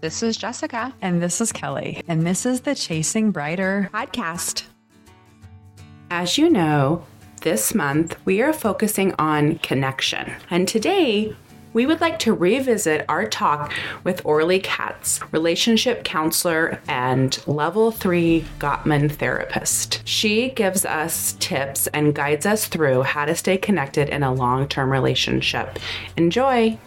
This is Jessica. And this is Kelly. And this is the Chasing Brighter podcast. As you know, this month we are focusing on connection. And today we would like to revisit our talk with Orly Katz, relationship counselor and level three Gottman therapist. She gives us tips and guides us through how to stay connected in a long term relationship. Enjoy!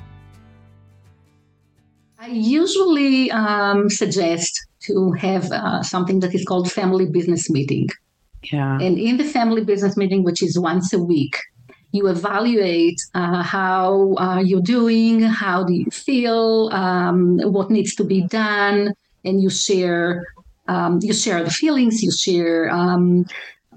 I usually um, suggest to have uh, something that is called family business meeting. Yeah. And in the family business meeting, which is once a week, you evaluate uh, how uh, you're doing, how do you feel, um, what needs to be done, and you share. Um, you share the feelings, you share um,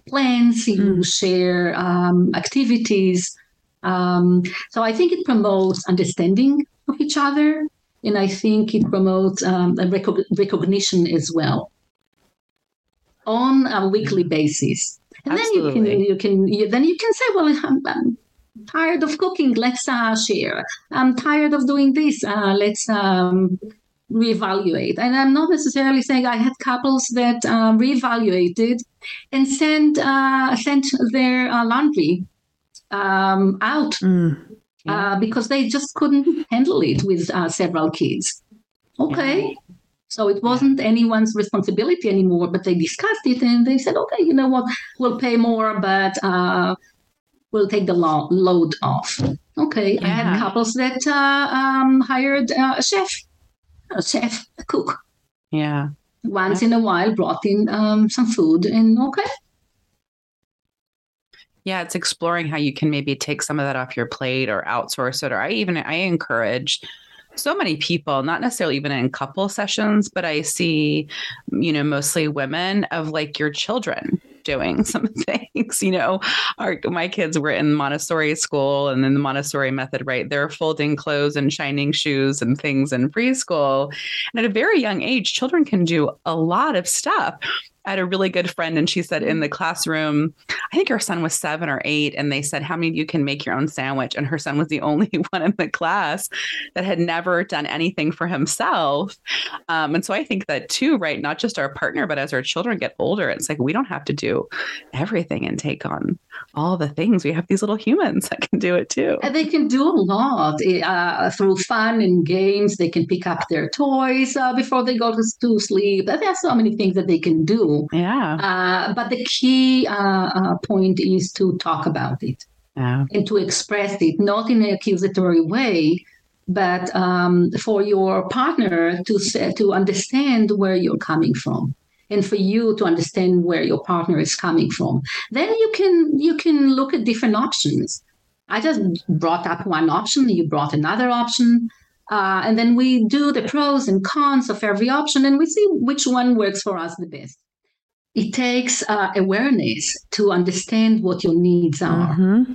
plans, you mm. share um, activities. Um, so I think it promotes understanding of each other and I think it promotes um, a rec- recognition as well on a weekly basis. And Absolutely. then you can you can then you can say, well, I'm, I'm tired of cooking. Let's uh, share. I'm tired of doing this. Uh, let's um, reevaluate. And I'm not necessarily saying I had couples that uh, reevaluated and sent uh, sent their uh, laundry um, out. Mm uh, because they just couldn't handle it with uh, several kids. Okay. Yeah. So it wasn't anyone's responsibility anymore, but they discussed it and they said, okay, you know what, we'll pay more, but uh, we'll take the lo- load off. Okay. Yeah. I had couples that uh, um, hired uh, a chef, a chef, a cook. Yeah. Once in a while, brought in um, some food, and okay, yeah, it's exploring how you can maybe take some of that off your plate or outsource it. Or I even I encourage so many people, not necessarily even in couple sessions, but I see, you know, mostly women of like your children doing some things. You know, our my kids were in Montessori school and then the Montessori method, right? They're folding clothes and shining shoes and things in preschool. And at a very young age, children can do a lot of stuff. I had a really good friend, and she said in the classroom, I think her son was seven or eight, and they said, How many of you can make your own sandwich? And her son was the only one in the class that had never done anything for himself. Um, and so I think that too, right? Not just our partner, but as our children get older, it's like we don't have to do everything and take on all the things. We have these little humans that can do it too. And they can do a lot eh, uh, through fun and games. They can pick up their toys uh, before they go to, to sleep. There's so many things that they can do yeah. Uh, but the key uh, uh, point is to talk about it yeah. and to express it, not in an accusatory way, but um, for your partner to say, to understand where you're coming from and for you to understand where your partner is coming from then you can you can look at different options i just brought up one option you brought another option uh, and then we do the pros and cons of every option and we see which one works for us the best it takes uh, awareness to understand what your needs are. Mm-hmm.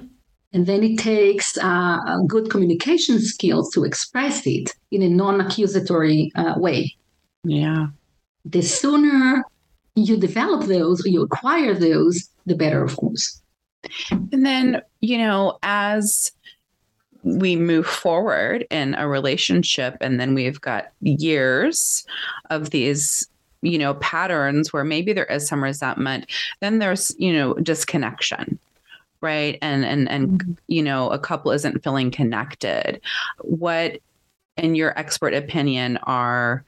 And then it takes uh, good communication skills to express it in a non accusatory uh, way. Yeah. The sooner you develop those, you acquire those, the better, of course. And then, you know, as we move forward in a relationship, and then we've got years of these you know patterns where maybe there is some resentment then there's you know disconnection right? And and and mm-hmm. you know a couple isn't feeling connected. What in your expert opinion are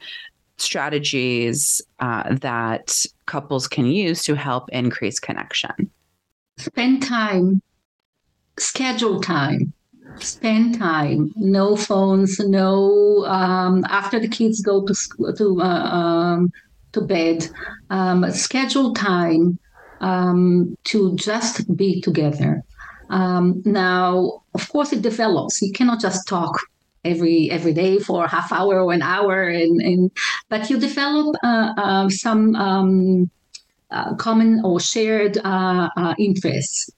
strategies uh, that couples can use to help increase connection? Spend time. Schedule time. Spend time. No phones no um, after the kids go to school to uh, um, to bed, um, schedule time um, to just be together. Um, now, of course, it develops. You cannot just talk every every day for half hour or an hour, and, and but you develop uh, uh, some um, uh, common or shared uh, uh, interests.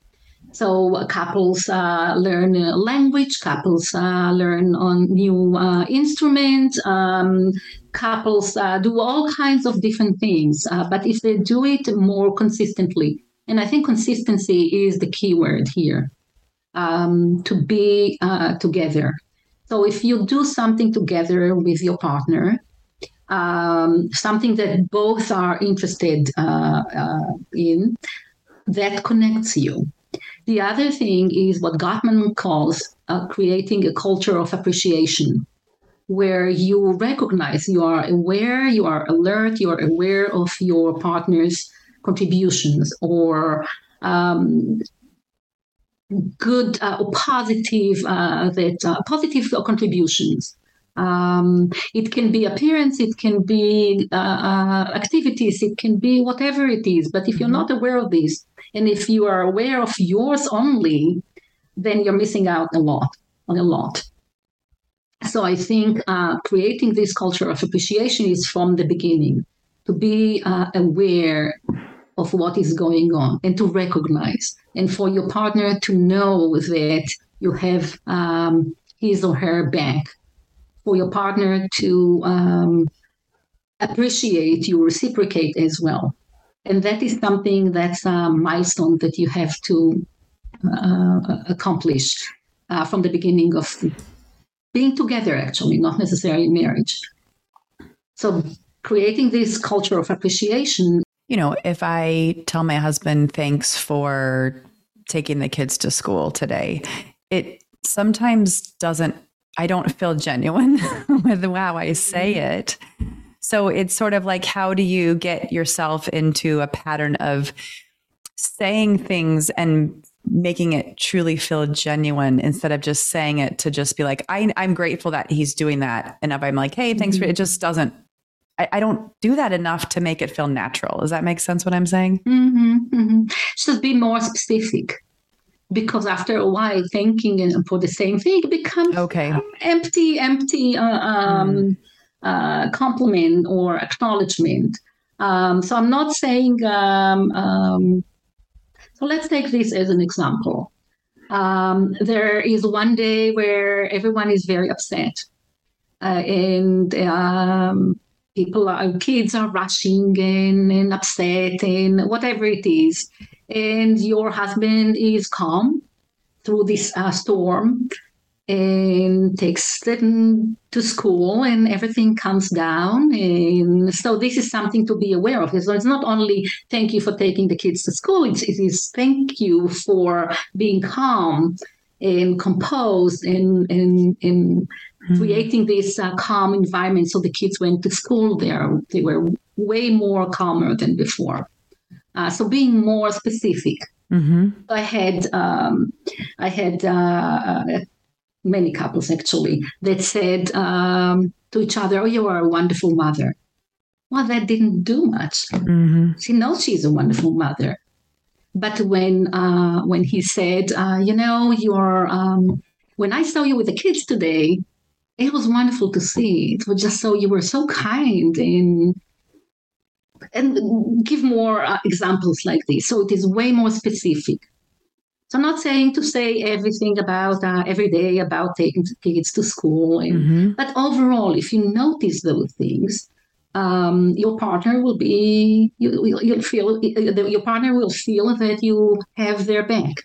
So couples uh, learn language, couples uh, learn on new uh, instruments, um, couples uh, do all kinds of different things. Uh, but if they do it more consistently, and I think consistency is the key word here, um, to be uh, together. So if you do something together with your partner, um, something that both are interested uh, uh, in, that connects you. The other thing is what Gottman calls uh, creating a culture of appreciation, where you recognize, you are aware, you are alert, you are aware of your partner's contributions or um, good uh, or positive uh, that uh, positive contributions. Um, it can be appearance, it can be uh, uh, activities, it can be whatever it is. But if you're mm-hmm. not aware of this, and if you are aware of yours only, then you're missing out a lot, on a lot. So I think uh, creating this culture of appreciation is from the beginning to be aware of what is going on and to recognize, and for your partner to know that you have um, his or her back, for your partner to um, appreciate you, reciprocate as well. And that is something that's a milestone that you have to uh, accomplish uh, from the beginning of being together, actually, not necessarily marriage. So, creating this culture of appreciation you know, if I tell my husband thanks for taking the kids to school today, it sometimes doesn't, I don't feel genuine with how I say mm-hmm. it. So it's sort of like, how do you get yourself into a pattern of saying things and making it truly feel genuine instead of just saying it to just be like, I, am grateful that he's doing that. And if I'm like, hey, thanks mm-hmm. for it, just doesn't I, I, don't do that enough to make it feel natural. Does that make sense what I'm saying? Mm-hmm, mm-hmm. Should be more specific because after a while, thinking for the same thing becomes okay. empty, empty uh, um, mm. uh, compliment or acknowledgement. Um, so I'm not saying. Um, so let's take this as an example. Um, there is one day where everyone is very upset, uh, and um, people are kids are rushing and, and upset and whatever it is and your husband is calm through this uh, storm and takes them to school and everything comes down and so this is something to be aware of so it's not only thank you for taking the kids to school it's, it is thank you for being calm and composed and and, and mm-hmm. creating this uh, calm environment. So the kids went to school there. They were way more calmer than before. Uh, so being more specific. Mm-hmm. I had um, I had uh, many couples actually that said um, to each other, "Oh, you are a wonderful mother." Well, that didn't do much. Mm-hmm. She knows she's a wonderful mother, but when uh, when he said, uh, "You know, you're," um, when I saw you with the kids today, it was wonderful to see. It was just so you were so kind and and give more uh, examples like this. So it is way more specific. So I'm not saying to say everything about uh, every day about taking kids to school, and, mm-hmm. but overall, if you notice those things, um, your partner will be you, will feel your partner will feel that you have their back,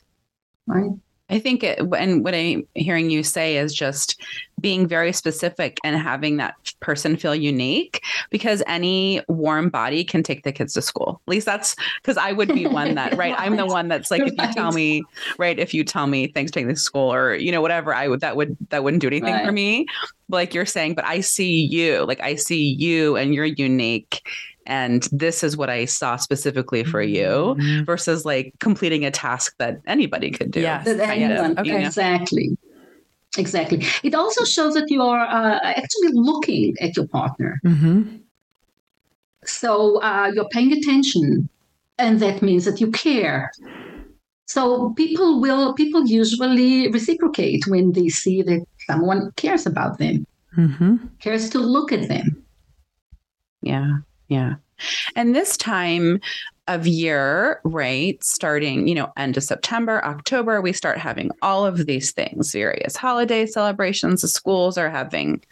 right? I think it, and what I'm hearing you say is just being very specific and having that person feel unique because any warm body can take the kids to school. At least that's because I would be one that, right? I'm the one that's like, if you tell me, right, if you tell me thanks taking to school or, you know, whatever, I would, that would, that wouldn't do anything right. for me. Like you're saying, but I see you, like I see you and you're unique and this is what I saw specifically for you mm-hmm. versus like completing a task that anybody could do. Yeah, anyone. Okay. Exactly. Exactly. It also shows that you are uh, actually looking at your partner. Mm-hmm. So uh, you're paying attention, and that means that you care. So people will people usually reciprocate when they see that someone cares about them, mm-hmm. cares to look at them. Yeah. Yeah. And this time of year, right, starting, you know, end of September, October, we start having all of these things, various holiday celebrations. The schools are having,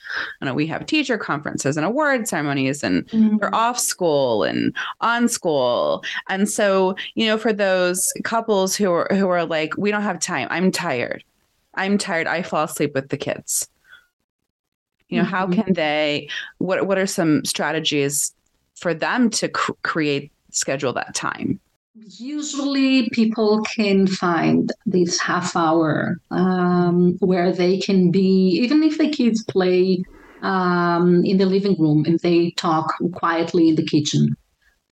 you know, we have teacher conferences and award ceremonies and mm-hmm. we're off school and on school. And so, you know, for those couples who are who are like, we don't have time, I'm tired. I'm tired. I fall asleep with the kids You know, mm-hmm. how can they? What What are some strategies for them to cr- create schedule that time? Usually, people can find this half hour um, where they can be, even if the kids play um, in the living room and they talk quietly in the kitchen.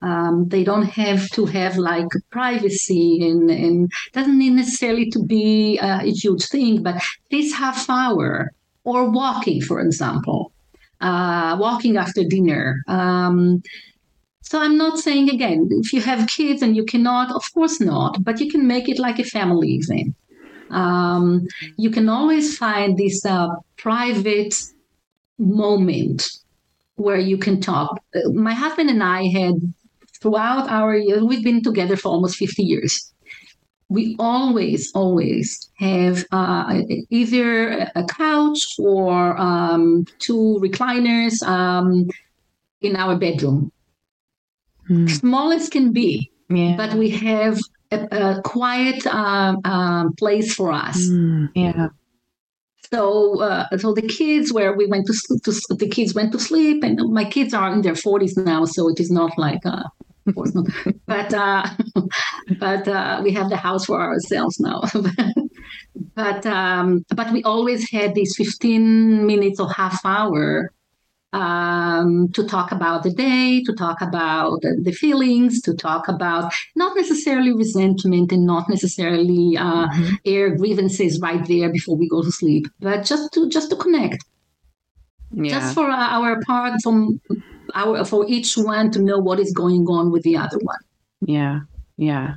Um, they don't have to have like privacy and, and doesn't need necessarily to be a huge thing, but this half hour or walking, for example, uh, walking after dinner. Um, so I'm not saying again, if you have kids and you cannot, of course not, but you can make it like a family event. Um, you can always find this uh, private moment where you can talk. My husband and I had throughout our years, we've been together for almost 50 years. We always, always have uh, either a couch or um, two recliners um, in our bedroom. Mm. Small as can be, yeah. but we have a, a quiet uh, uh, place for us. Mm. Yeah. So, uh, so the kids where we went to, to, the kids went to sleep, and my kids are in their forties now, so it is not like uh, of course not. but uh, but uh, we have the house for ourselves now. but um, but we always had these 15 minutes or half hour um, to talk about the day, to talk about the feelings, to talk about not necessarily resentment and not necessarily uh, mm-hmm. air grievances right there before we go to sleep, but just to just to connect. Yeah. Just for our part, from our for each one to know what is going on with the other one. Yeah, yeah.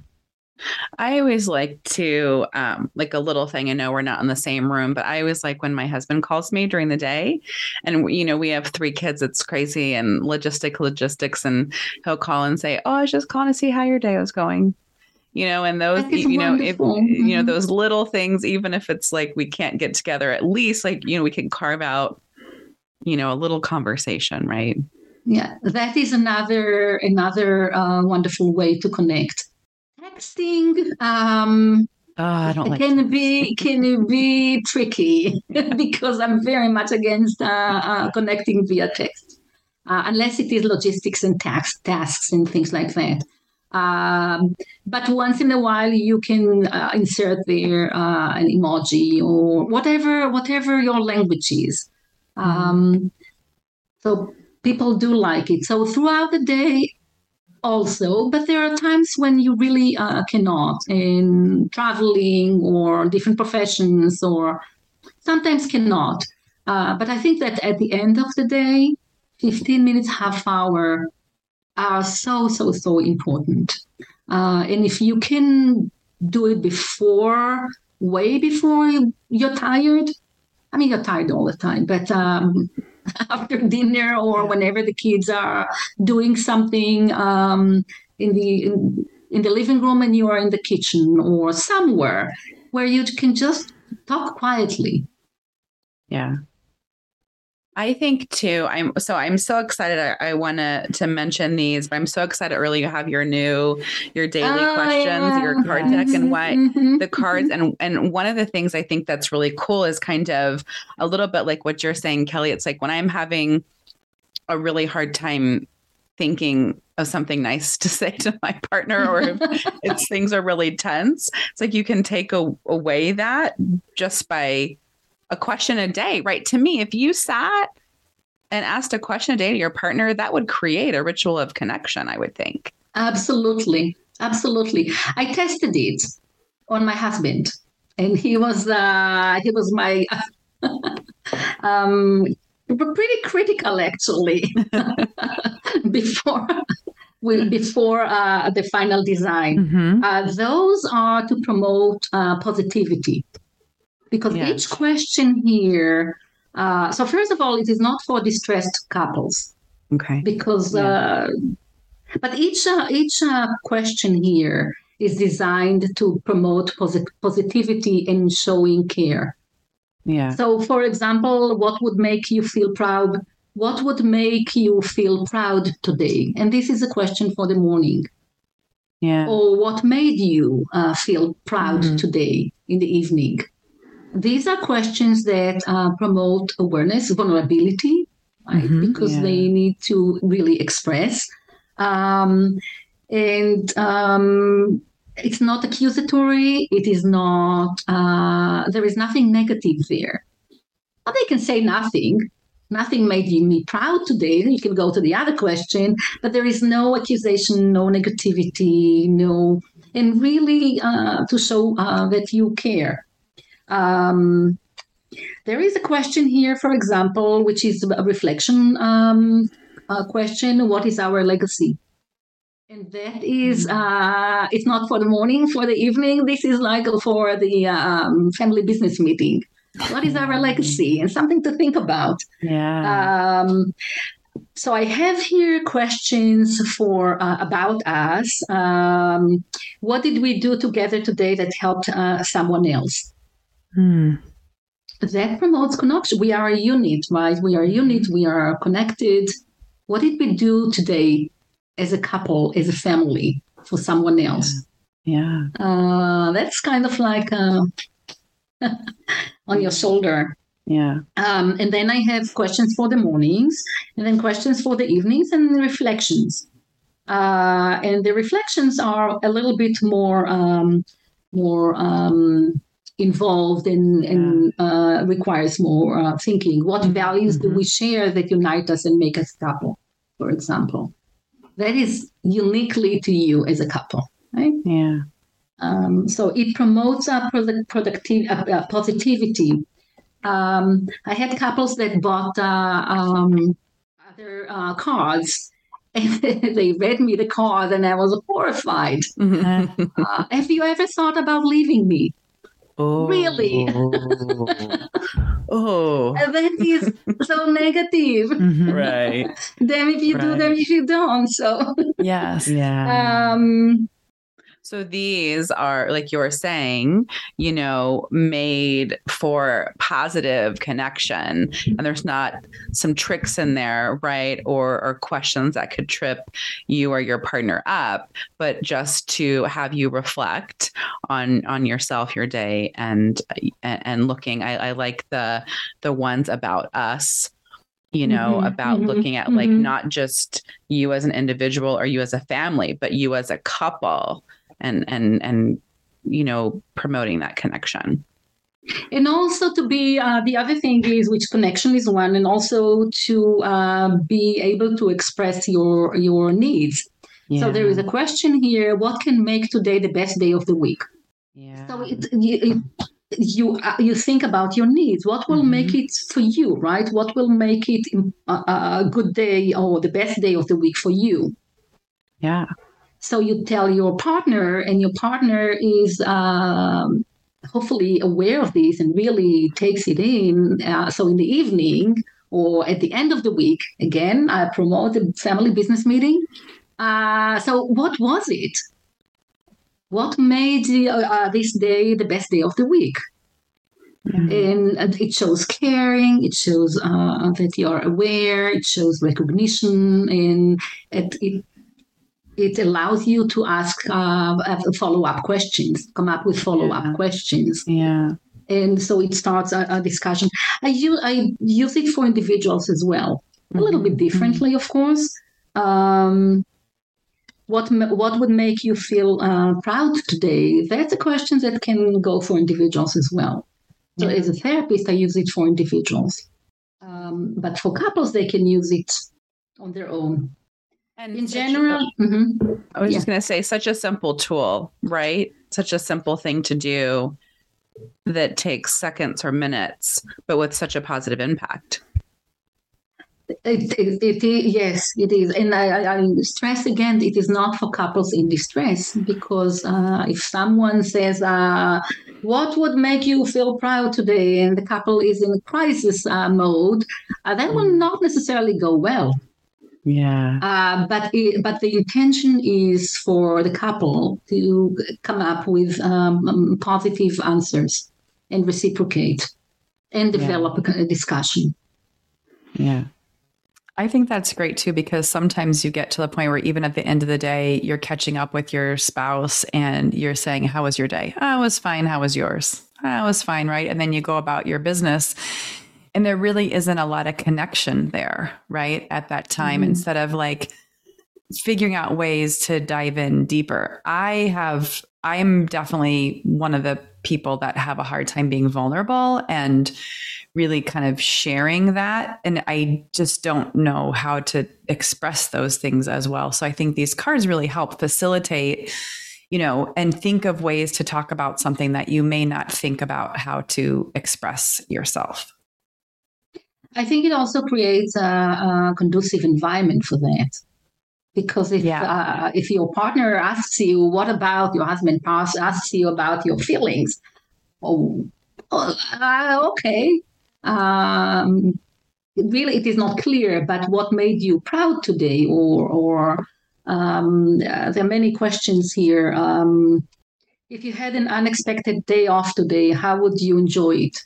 I always like to, um, like a little thing. I know we're not in the same room, but I always like when my husband calls me during the day, and you know we have three kids. It's crazy and logistic logistics, and he'll call and say, "Oh, I was just calling to see how your day was going." You know, and those, you know, if mm-hmm. you know those little things, even if it's like we can't get together, at least like you know we can carve out, you know, a little conversation, right? Yeah that is another another uh, wonderful way to connect texting um Oh, I don't like can be can be tricky because I'm very much against uh, uh, connecting via text, uh, unless it is logistics and tax, tasks and things like that. Um, but once in a while, you can uh, insert there uh, an emoji or whatever whatever your language is. Mm-hmm. Um, so people do like it. So throughout the day, also, but there are times when you really uh, cannot in traveling or different professions or sometimes cannot. Uh, but I think that at the end of the day, 15 minutes, half hour are so, so, so important. Uh, and if you can do it before, way before you, are tired, I mean, you're tired all the time, but um, after dinner or whenever the kids are doing something um, in the in, in the living room and you are in the kitchen or somewhere where you can just talk quietly. Yeah. I think too. I'm so I'm so excited. I, I want to to mention these, but I'm so excited Orly to have your new your daily oh, questions, yeah. your card deck, and mm-hmm, what mm-hmm. the cards mm-hmm. and and one of the things I think that's really cool is kind of a little bit like what you're saying, Kelly. It's like when I'm having a really hard time thinking of something nice to say to my partner or if it's things are really tense it's like you can take a, away that just by a question a day, right? To me, if you sat and asked a question a day to your partner, that would create a ritual of connection, I would think. Absolutely. Absolutely. I tested it on my husband and he was uh he was my um pretty critical actually before before uh, the final design. Mm-hmm. Uh, those are to promote uh, positivity because yes. each question here uh, so first of all it is not for distressed couples. Okay. Because yeah. uh, but each uh, each uh, question here is designed to promote posit- positivity and showing care. Yeah. So for example what would make you feel proud? What would make you feel proud today? And this is a question for the morning. Yeah. Or what made you uh, feel proud mm-hmm. today in the evening these are questions that uh, promote awareness, vulnerability, right? Mhm, because yeah. they need to really express. Um, and um, it's not accusatory. It is not, uh, there is nothing negative there. But they can say nothing. Nothing made you- me proud today. You can go to the other question, but there is no accusation, no negativity, no, and really uh, to show uh, that you care. Um, there is a question here, for example, which is a reflection um, uh, question What is our legacy? And that is, uh, it's not for the morning, for the evening. This is like for the um, family business meeting. What is our legacy? And something to think about. Yeah. Um, so I have here questions for uh, about us. Um, what did we do together today that helped uh, someone else? Hmm. That promotes connection. We are a unit, right? We are a unit. We are connected. What did we do today as a couple, as a family, for someone else? yeah. Uh, that's kind of like uh, on your shoulder. Yeah. Um, and then I have questions for the mornings, and then questions for the evenings, and reflections. Uh, and the reflections are a little bit more um, more um, involved and, and uh, requires more uh, thinking. What values do we share that unite us and make us a couple? For example, that is uniquely to you as a couple, right? Yeah. Um, so it promotes uh, product, productive, uh, uh, positivity. Um, I had couples that bought uh, um, other uh, cards. And they read me the card, and I was horrified. Uh, have you ever thought about leaving me? Oh. Really? oh. And that is so negative. Mhm. Right. then if you do, them if you don't. So, Yes. Yeah. um, So these are, like you were saying, you know, made for positive connection, and there's not some tricks in there, right, or or questions that could trip you or your partner up, but just to have you reflect on on yourself, your day, and and, looking. I, I like the the ones about us you know, Mhm, about mhm, looking at like mhm. not just you as an individual or you as a family, but you as a couple and and and you know, promoting that connection. and also to be uh, the other thing is which connection is one and also to uh, be able to express your your needs so there is a question here what can make today the best day of the week yeah. so it, you it- you, uh, you think about your needs what will Mhm. make it for you right what will make it a, a good day or the best day of the week for you yeah. So you tell your partner, and your partner is um, hopefully aware of this and really takes it in. Uh, so in the evening or at the end of the week, again, I promote the family business meeting. Uh, so what was it? What made the, uh, uh, this day the best day of the week? and uh, it shows caring it shows uh, that you are aware it shows recognition and it it, it allows you to ask uh, follow-up questions come up with follow-up Yeah. questions Yeah. and so it starts a, a discussion I, u- I use it for individuals as well a little bit differently of course um, what what would make you feel uh, proud today that's a question that can go for individuals as well so as a therapist, I use it for individuals. Um, but for couples, they can use it on their own. And In such a- general, mhm. I was Yeah. just going to say, such a simple tool, right? Such a simple thing to do that takes seconds or minutes, but with such a positive impact. it, it, it is, yes, it is. And I, I- I stress again, it is not for couples in distress because uh, if someone says, uh, What would make you feel proud today? and the couple is in crisis uh, mode, uh, that will not necessarily go well. Yeah. Uh, but it, but the intention is for the couple to come up with um, um, positive answers and reciprocate and develop a, a discussion. Yeah. I think that's great too, because sometimes you get to the point where even at the end of the day, you're catching up with your spouse and you're saying, How was your day? Oh, it was fine. How was yours? Oh, it was fine. Right. And then you go about your business. And there really isn't a lot of connection there, right? At that time, mm-hmm. instead of like figuring out ways to dive in deeper. I have, I'm definitely one of the people that have a hard time being vulnerable and really kind of sharing that. And I just don't know how to express those things as well. So I think these cards really help facilitate, you know, and think of ways to talk about something that you may not think about how to express yourself. I think it also creates a, a conducive environment for that. Because if yeah. uh, if your partner asks you, "What about your husband?" asks you about your feelings, oh, oh uh, okay, um, really it is not clear, but what made you proud today? Or, or um, uh, there are many questions here. Um, if you had an unexpected day off today, how would you enjoy it?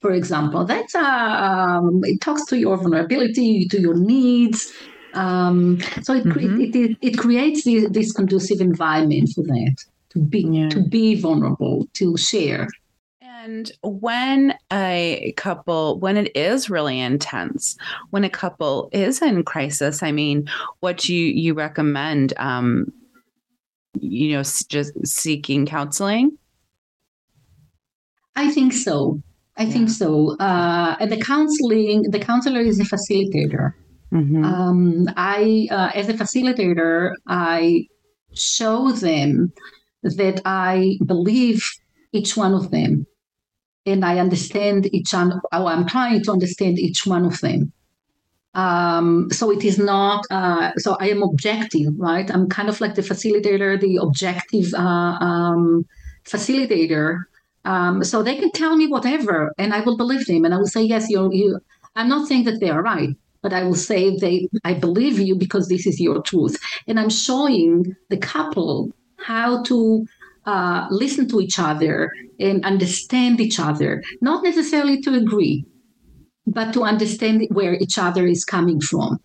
For example, that's uh, um, it talks to your vulnerability, to your needs. Um, so it, mm-hmm. it, it, it, creates this, this, conducive environment for that to be yeah. to be vulnerable, to share. And when a couple, when it is really intense, when a couple is in crisis, I mean, what you you recommend, um, you know, just seeking counseling. I think so. I yeah. think so. Uh, and the counseling, the counselor is a facilitator. Mm-hmm. Um, I, uh, as a facilitator, I show them that I believe each one of them and I understand each one. Oh, I'm trying to understand each one of them. Um, so it is not. Uh, so I am objective, right? I'm kind of like the facilitator, the objective uh, um, facilitator. Um, so they can tell me whatever, and I will believe them, and I will say yes. You're, you. I'm not saying that they are right, but I will say they. I believe you because this is your truth, and I'm showing the couple how to uh, listen to each other and understand each other, not necessarily to agree, but to understand where each other is coming from.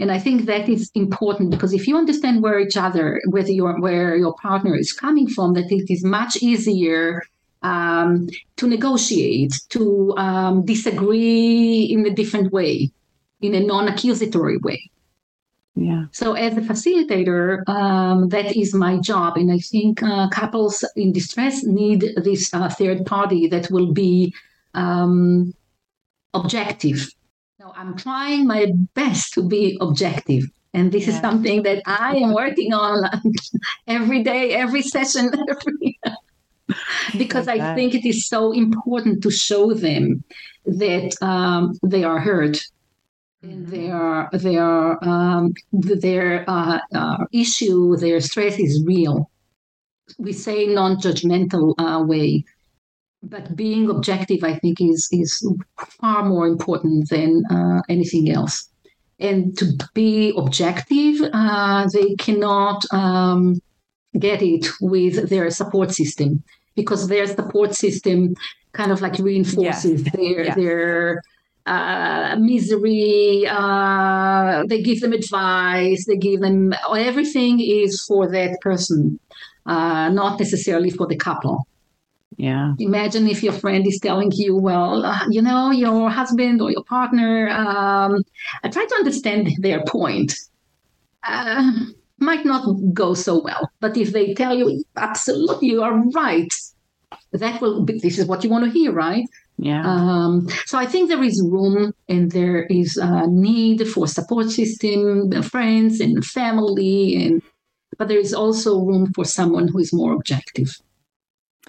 And I think that is important because if you understand where each other, whether your where your partner is coming from, that it is much easier um, to negotiate, to um, disagree in a different way, in a non-accusatory way. Yeah. So as a facilitator, um, that is my job, and I think uh, couples in distress need this uh, third party that will be um, objective. Now, I'm trying my best to be objective, and this yeah. is something that I am working on every day, every session, every. because I think it is so important to show them that um, they are heard their their um, their uh, uh, issue, their stress is real. We say non-judgmental uh, way, but being objective, I think, is is far more important than uh, anything else. And to be objective, uh, they cannot um, get it with their support system because their support system kind of like reinforces yeah. their yeah. their uh, misery. Uh, they give them advice. They give them everything is for that person, uh, not necessarily for the couple. Yeah. Imagine if your friend is telling you, well, uh, you know, your husband or your partner, um, I try to understand their point. Uh, might not go so well, but if they tell you, absolutely, you are right, that will be, this is what you want to hear, right? Yeah. Um, so I think there is room and there is a need for support system, friends and family, and but there is also room for someone who is more objective.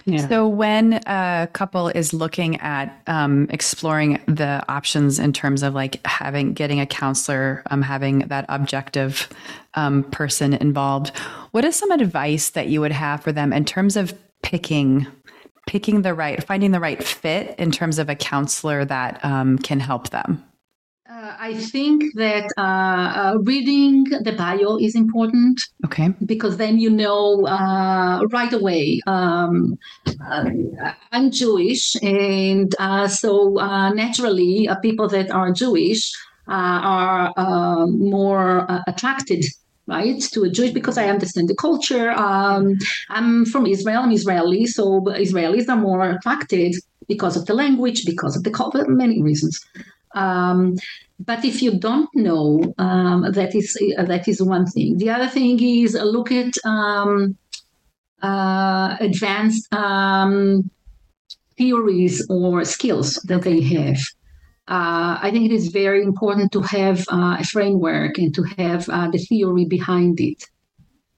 Yeah. So when a couple is looking at um, exploring the options in terms of like having getting a counselor, um, having that objective um, person involved, what is some advice that you would have for them in terms of picking picking the right, finding the right fit in terms of a counselor that um, can help them? Uh, I think that uh, uh, reading the bio is important. Okay. Because then you know uh, right away. Um, uh, I'm Jewish, and uh, so naturally, people that are Jewish uh, are uh, more uh, attracted right to a Jewish because I understand the culture. Um, I'm from Israel. I'm Israeli, so Israelis are more attracted because of the language, because of the culture, many reasons. Um, but if you don't know, um, that is uh, that is one thing. The other thing is look at um, uh, advanced um, theories or skills that they have. Uh, I think it is very important to have uh, a framework and to have uh, the theory behind it.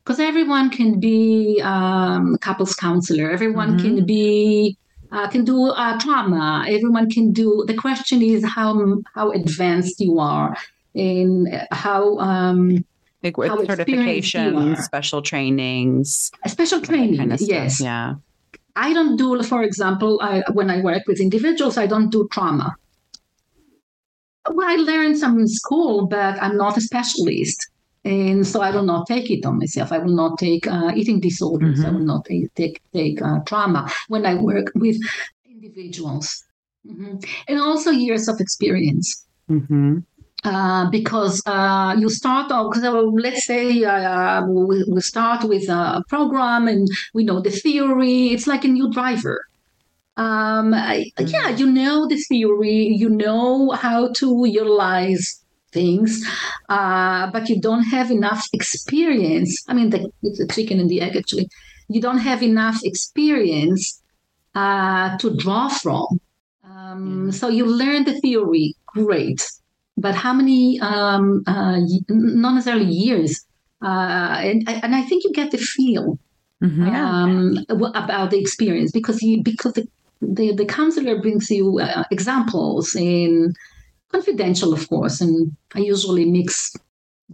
Because everyone can be um, couples counselor, everyone mm-hmm. can be uh, can do uh, trauma. Everyone can do. The question is how how advanced you are in how. Um, like with certifications, special trainings, special training. Kind of yes, yeah. I don't do, for example, I, when I work with individuals, I don't do trauma. Well, I learned some in school, but I'm not a specialist. And so I will not take it on myself. I will not take uh, eating disorders. Mm-hmm. I will not take take, take uh, trauma when I work with individuals, mm-hmm. and also years of experience. Mm-hmm. Uh, because uh, you start off, so let's say uh, we, we, start with a program and we know the theory. It's like a new driver. Um, mm-hmm. yeah, you know the theory, you know how to utilize things, uh, but you don't have enough experience. I mean, the, the chicken and the egg, actually. You don't have enough experience uh, to draw from. Um, so you learn the theory, great. But how many, um, uh, not necessarily years, uh, and, and I think you get the feel mm-hmm. um, about the experience because you because the the, the counselor brings you uh, examples in confidential, of course, and I usually mix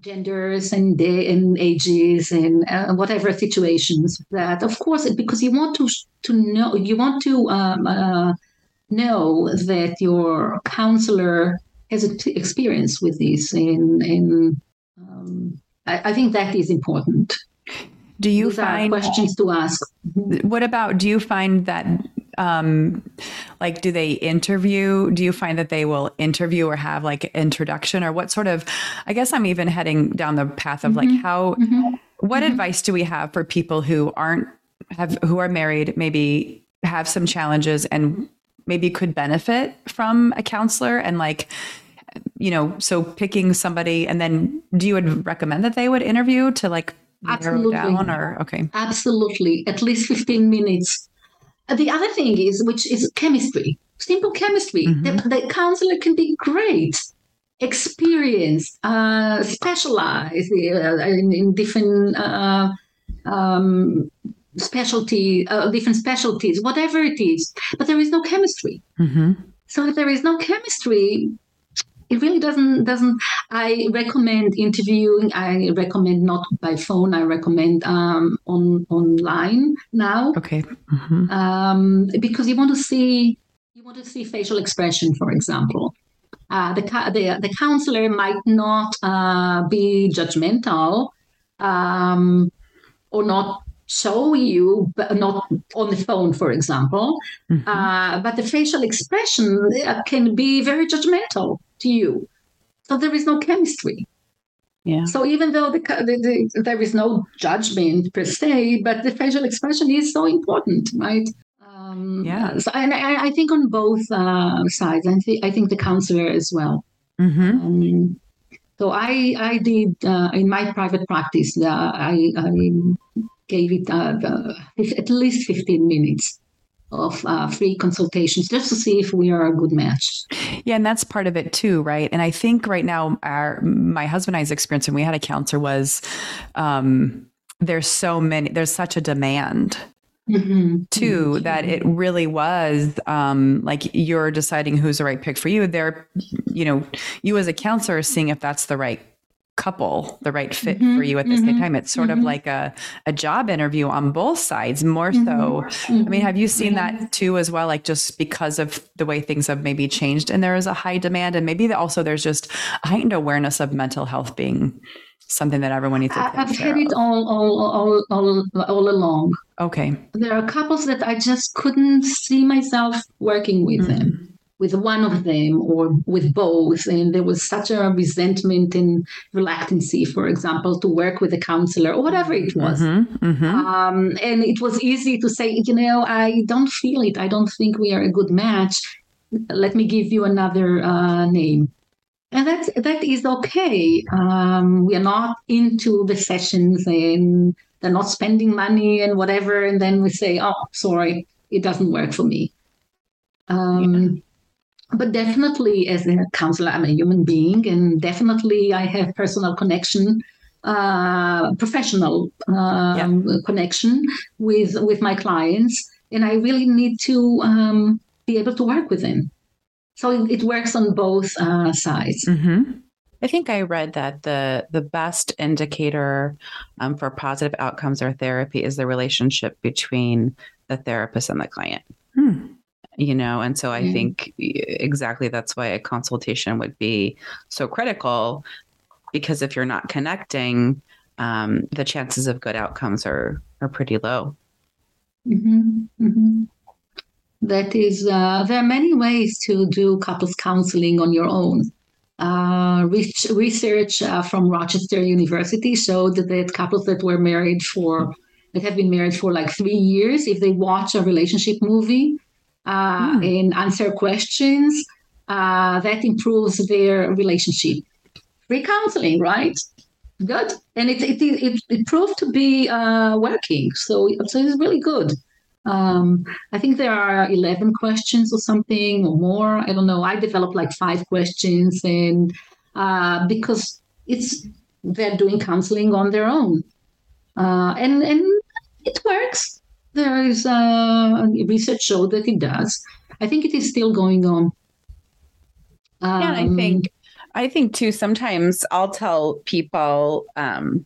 genders and day and ages and uh, whatever situations that of course because you want to to know you want to um, uh, know that your counselor has experience with this and and um, I, I, think that is important. Do you Those find questions to ask. What about do you find that um like do they interview? Do you find that they will interview or have like introduction? Or what sort of i guess i'm even heading down the path of mm-hmm. like how mm-hmm. what mm-hmm. advice do we have for people who aren't have who are married maybe have some challenges and maybe could benefit from a counselor? And like you know so picking somebody and then do you would recommend that they would interview to like absolutely down or okay. Absolutely. At least 15 minutes the other thing is, which is chemistry, simple chemistry. Mm-hmm. The, the, counselor can be great, experienced, uh, specialized uh, in, in, different uh, um, specialty, uh, different specialties, whatever it is. But there is no chemistry. Mm-hmm. So if there is no chemistry, it really doesn't doesn't i recommend interviewing i recommend not by phone i recommend um, on online now okay mm-hmm. um, because you want to see you want to see facial expression for example uh, the, the the counselor might not uh, be judgmental um, or not show you, but not on the phone, for example. Mm-hmm. Uh, but the facial expression uh, can be very judgmental to you. So there is no chemistry. Yeah. So even though the, the, the, there is no judgment per se, but the facial expression is so important, right? Um, yeah. So and I, I think on both uh, sides, I think I think the counselor as well. Mm-hmm. Um, so I I did uh, in my private practice. Uh, I, I gave it uh, at least fifteen minutes of uh, free consultations just to see if we are a good match. Yeah, and that's part of it too, right? And I think right now, our my husband and I's experience when we had a counselor was um, there's so many, there's such a demand. Mm-hmm. Too mm-hmm. that it really was um, like you're deciding who's the right pick for you. There, you know, you as a counselor seeing if that's the right couple the right fit mm-hmm, for you at the mm-hmm, same time. It's sort mm-hmm. of like a, a job interview on both sides more so. Mm-hmm. i mean have you seen that too as well like just because of the way things have maybe changed and there is a high demand? And maybe also there's just a heightened awareness of mental health being something that everyone needs to i've had it all, all all all all along. Okay. There are couples that i just couldn't see myself working with them. mm. With one of them or with both. And there was such a resentment and reluctancy, for example, to work with a counselor or whatever it was. Mm-hmm, mm-hmm. Um, and it was easy to say, you know, I don't feel it. I don't think we are a good match. Let me give you another uh, name. And that, that is okay. Um, we are not into the sessions and they're not spending money and whatever. And then we say, oh, sorry, it doesn't work for me. Um, yeah but definitely as a counselor i'm a human being and definitely i have personal connection uh, professional um, yeah. connection with with my clients and i really need to um, be able to work with them so it, it works on both uh, sides mm-hmm. I think I read that the the best indicator um, for positive outcomes or therapy is the relationship between the therapist and the client. Hmm you know and so i mm-hmm. think exactly that's why a consultation would be so critical because if you're not connecting um, the chances of good outcomes are are pretty low mm-hmm. Mm-hmm. That is uh, there are many ways to do couples counseling on your own uh, research uh, from rochester university showed that couples that were married for that have been married for like three years if they watch a relationship movie uh, mm. and answer questions uh, that improves their relationship. Free counseling, right? Good, and it it it, it proved to be uh, working. So so it's really good. Um, I think there are 11 questions or something or more. I don't know. I developed like five questions, and uh, because it's they're doing counseling on their own, uh, and and it works there is uh, research showed that it does. I think it is still going on. Um, yeah, I think I think too. Sometimes I'll tell people, um,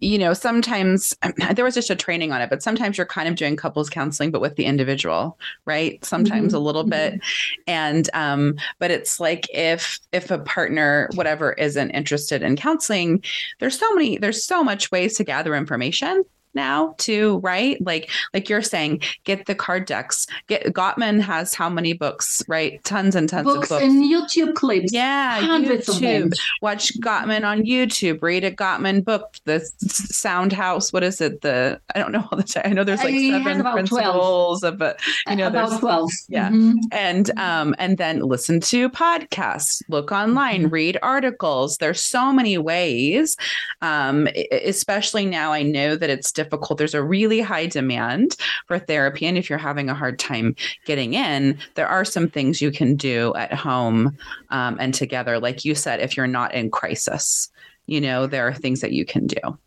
you know, sometimes there was just a training on it, but sometimes you're kind of doing couples counseling, but with the individual, right? Sometimes mm-hmm. a little bit, mm-hmm. and um, but it's like if if a partner, whatever, isn't interested in counseling, there's so many, there's so much ways to gather information now too, right? Like like you're saying, get the card decks. Get Gottman has how many books, right? Tons and tons books of books and YouTube clips. Yeah, hundreds YouTube. of them. Watch Gottman on YouTube. Read a Gottman book. The Sound House. What is it? The I don't know all the time. I know there's like I seven principles 12. of it. You know, about twelve. Yeah, mm-hmm. and um and then listen to podcasts. Look online. Mm-hmm. Read articles. There's so many ways. Um, especially now, I know that it's difficult difficult. There's a really high demand for therapy. And if you're having a hard time getting in, there are some things you can do at home um, and together. Like you said, if you're not in crisis, you know, there are things that you can do.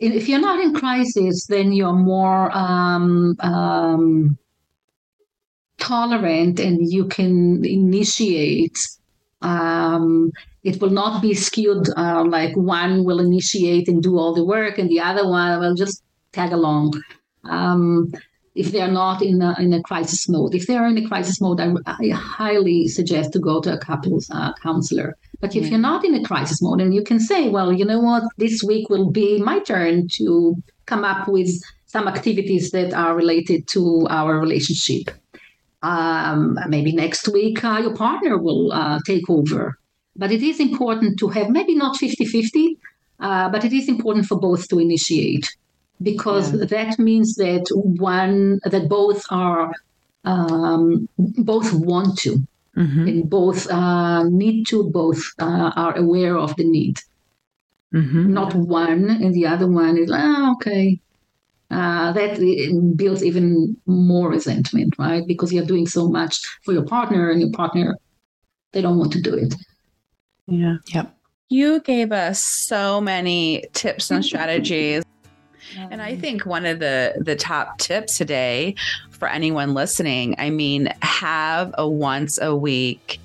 If you're not in crisis, then you're more um, um, tolerant and you can initiate um, it will not be skewed uh, like one will initiate and do all the work and the other one will just tag along. Um, if they're not in a, in a crisis mode. If they are in a crisis mode, I, I highly suggest to go to a couples uh, counselor. But if you're not in a crisis mode and you can say, well, you know what, this week will be my turn to come up with some activities that are related to our relationship. Um, maybe next week uh, your partner will uh, take over. But it is important to have maybe not 50 50, uh, but it is important for both to initiate because yeah. that means that one that both are um, both want to mm-hmm. and both uh, need to both uh, are aware of the need mm-hmm. not one and the other one is oh, okay uh, that builds even more resentment right because you're doing so much for your partner and your partner they don't want to do it yeah yep you gave us so many tips and strategies and I um, think one of the the top tips today for anyone listening, I mean, have a once a week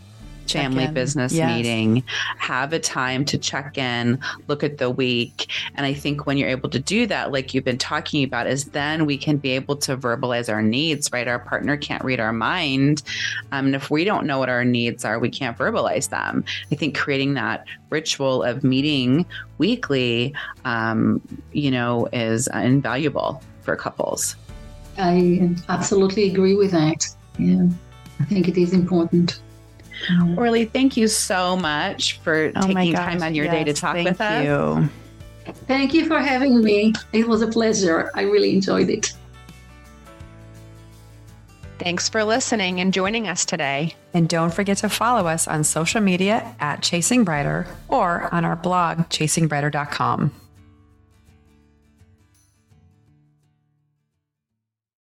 family business yes. meeting, have a time to check in, look at the week. And I think when you're able to do that, like you've been talking about, is then we can be able to verbalize our needs, right? Our partner can't read our mind. Um, and if we don't know what our needs are, we can't verbalize them. I think creating that ritual of meeting weekly, um, you know, is invaluable for couples. I absolutely agree with that. Yeah, I think it is important. Mm-hmm. Orly, thank you so much for Oh my taking gosh, time on your day to talk thank with us. you. Thank you for having me. It was a pleasure. I really enjoyed it. Thanks for listening and joining us today. And don't forget to follow us on social media at Chasing Brighter or on our blog, chasingbrighter.com.